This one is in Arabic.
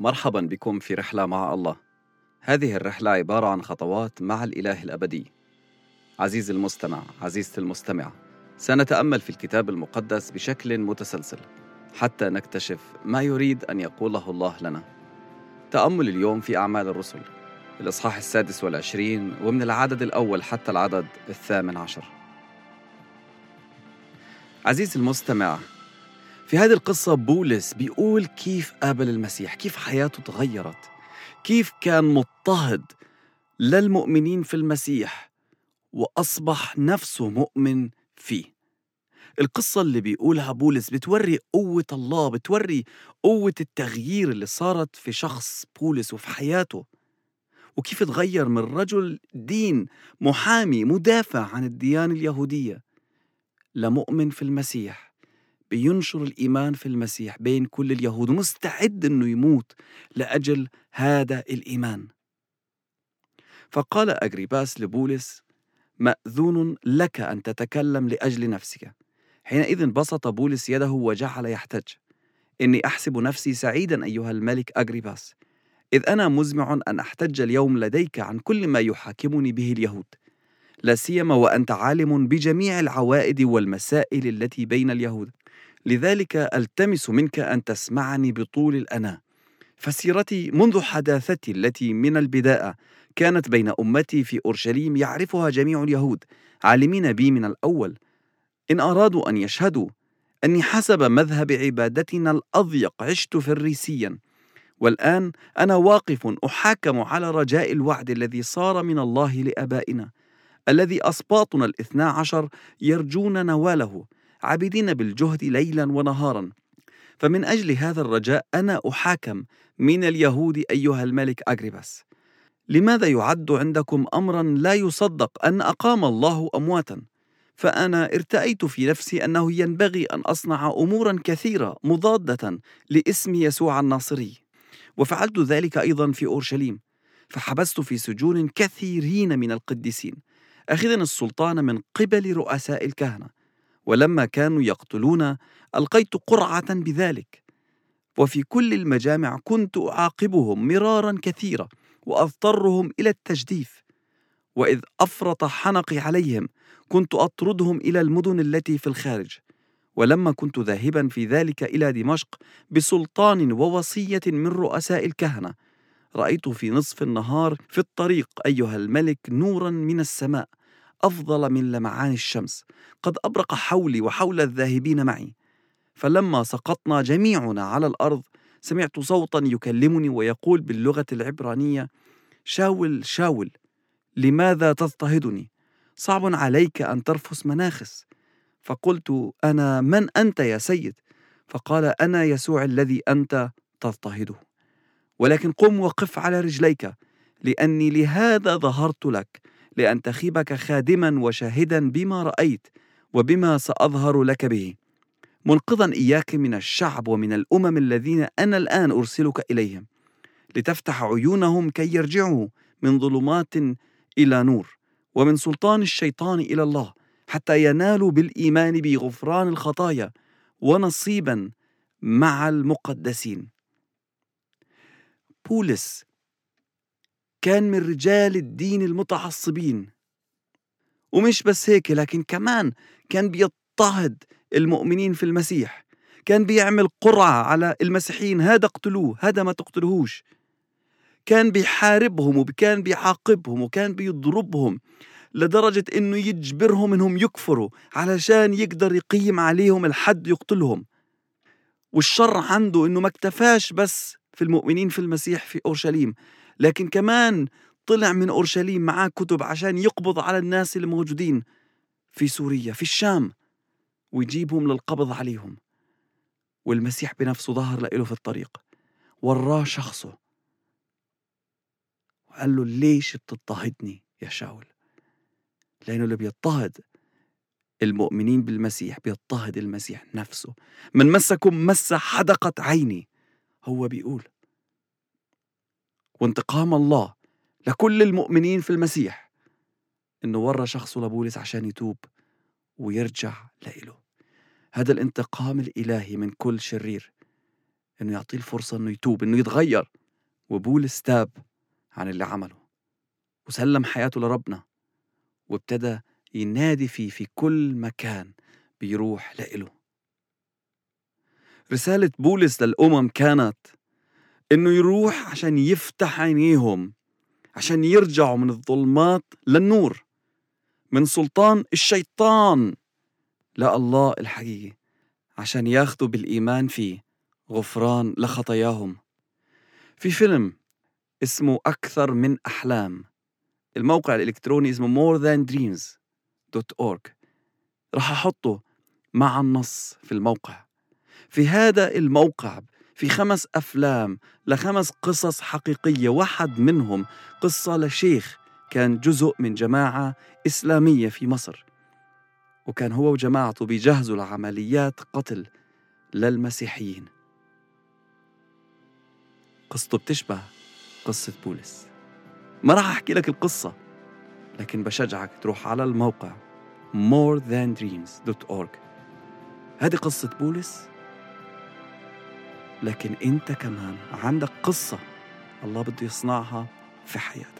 مرحبا بكم في رحلة مع الله. هذه الرحلة عبارة عن خطوات مع الإله الأبدي. عزيزي المستمع، عزيزتي المستمعة، سنتأمل في الكتاب المقدس بشكل متسلسل حتى نكتشف ما يريد أن يقوله الله لنا. تأمل اليوم في أعمال الرسل، الإصحاح السادس والعشرين ومن العدد الأول حتى العدد الثامن عشر. عزيزي المستمع، في هذه القصة بولس بيقول كيف قابل المسيح كيف حياته تغيرت كيف كان مضطهد للمؤمنين في المسيح وأصبح نفسه مؤمن فيه. القصة اللي بيقولها بولس بتوري قوة الله بتوري قوة التغيير اللي صارت في شخص بولس وفي حياته. وكيف تغير من رجل دين محامي مدافع عن الديانة اليهودية لمؤمن في المسيح. بينشر الإيمان في المسيح بين كل اليهود ومستعد أنه يموت لأجل هذا الإيمان. فقال أجريباس لبولس مأذون لك أن تتكلم لأجل نفسك. حينئذ بسط بولس يده وجعل يحتج. إني أحسب نفسي سعيدا أيها الملك أجريباس إذ أنا مزمع أن أحتج اليوم لديك عن كل ما يحاكمني به اليهود. لا سيما وأنت عالم بجميع العوائد والمسائل التي بين اليهود. لذلك ألتمس منك أن تسمعني بطول الانا فسيرتي منذ حداثتي التي من البداية كانت بين أمتي في أورشليم يعرفها جميع اليهود عالمين بي من الأول. إن أرادوا أن يشهدوا أني حسب مذهب عبادتنا الأضيق عشت فريسيا. والآن أنا واقف أحاكم على رجاء الوعد الذي صار من الله لآبائنا الذي أسباطنا الاثنا عشر يرجون نواله. عابدين بالجهد ليلا ونهارا. فمن أجل هذا الرجاء أنا أحاكم من اليهود أيها الملك أغريباس. لماذا يعد عندكم امرا لا يصدق أن أقام الله امواتا؟ فأنا ارتأيت في نفسي أنه ينبغي أن أصنع امورا كثيرة مضادة لاسم يسوع الناصري. وفعلت ذلك أيضا في أورشليم. فحبست في سجون كثيرين من القديسين. اخذا السلطان من قبل رؤساء الكهنة. ولما كانوا يقتلون ألقيت قرعة بذلك. وفي كل المجامع كنت أعاقبهم مرارا كثيرا وأضطرهم إلى التجديف. وإذ أفرط حنقي عليهم كنت أطردهم إلى المدن التي في الخارج. ولما كنت ذاهبا في ذلك إلى دمشق بسلطان ووصية من رؤساء الكهنة رأيت في نصف النهار في الطريق أيها الملك نورا من السماء. أفضل من لمعان الشمس. قد أبرق حولي وحول الذاهبين معي. فلما سقطنا جميعنا على الأرض سمعت صوتا يكلمني ويقول باللغة العبرانية شاول شاول لماذا تضطهدني؟ صعب عليك أن ترفس مناخس. فقلت أنا من أنت يا سيد؟ فقال أنا يسوع الذي أنت تضطهده. ولكن قم وقف على رجليك لأني لهذا ظهرت لك. لأنتخبك خادما وشاهدا بما رأيت وبما سأظهر لك به. منقذا إياك من الشعب ومن الأمم الذين أنا الآن أرسلك إليهم لتفتح عيونهم كي يرجعوا من ظلمات إلى نور ومن سلطان الشيطان إلى الله حتى ينالوا بالإيمان بغفران الخطايا ونصيبا مع المقدسين. بولس كان من رجال الدين المتعصبين. ومش بس هيك لكن كمان كان بيضطهد المؤمنين في المسيح. كان بيعمل قرعة على المسيحيين هذا اقتلوه هذا ما تقتلوهوش كان بيحاربهم وكان بيعاقبهم وكان بيضربهم لدرجة إنه يجبرهم إنهم يكفروا علشان يقدر يقيم عليهم الحد يقتلهم. والشر عنده إنه ما اكتفاش بس في المؤمنين في المسيح في أورشليم. لكن كمان طلع من أورشليم معاه كتب عشان يقبض على الناس الموجودين في سوريا في الشام ويجيبهم للقبض عليهم. والمسيح بنفسه ظهر له في الطريق وراه شخصه وقال له ليش بتضطهدني يا شاول؟ لأنه اللي بيضطهد المؤمنين بالمسيح بيضطهد المسيح نفسه. من مسكم مس حدقة عيني هو بيقول وانتقام الله لكل المؤمنين في المسيح إنه ورى شخصه لبولس عشان يتوب ويرجع لإله. هذا الانتقام الإلهي من كل شرير إنه يعطيه الفرصة إنه يتوب إنه يتغير. وبولس تاب عن اللي عمله وسلم حياته لربنا وابتدى ينادي فيه في كل مكان بيروح لإله. رسالة بولس للأمم كانت إنه يروح عشان يفتح عينيهم عشان يرجعوا من الظلمات للنور من سلطان الشيطان لا الله الحقيقي عشان ياخذوا بالإيمان فيه غفران لخطاياهم. في فيلم اسمه أكثر من أحلام. الموقع الإلكتروني اسمه morethandreams.org راح أحطه مع النص في الموقع. في هذا الموقع في خمس أفلام لخمس قصص حقيقية واحد منهم قصة لشيخ كان جزء من جماعة إسلامية في مصر. وكان هو وجماعته بيجهزوا لعمليات قتل للمسيحيين. قصته بتشبه قصة بولس. ما راح أحكي لك القصة لكن بشجعك تروح على الموقع morethandreams.org هذه قصة بولس لكن انت كمان عندك قصة الله بده يصنعها في حياتك.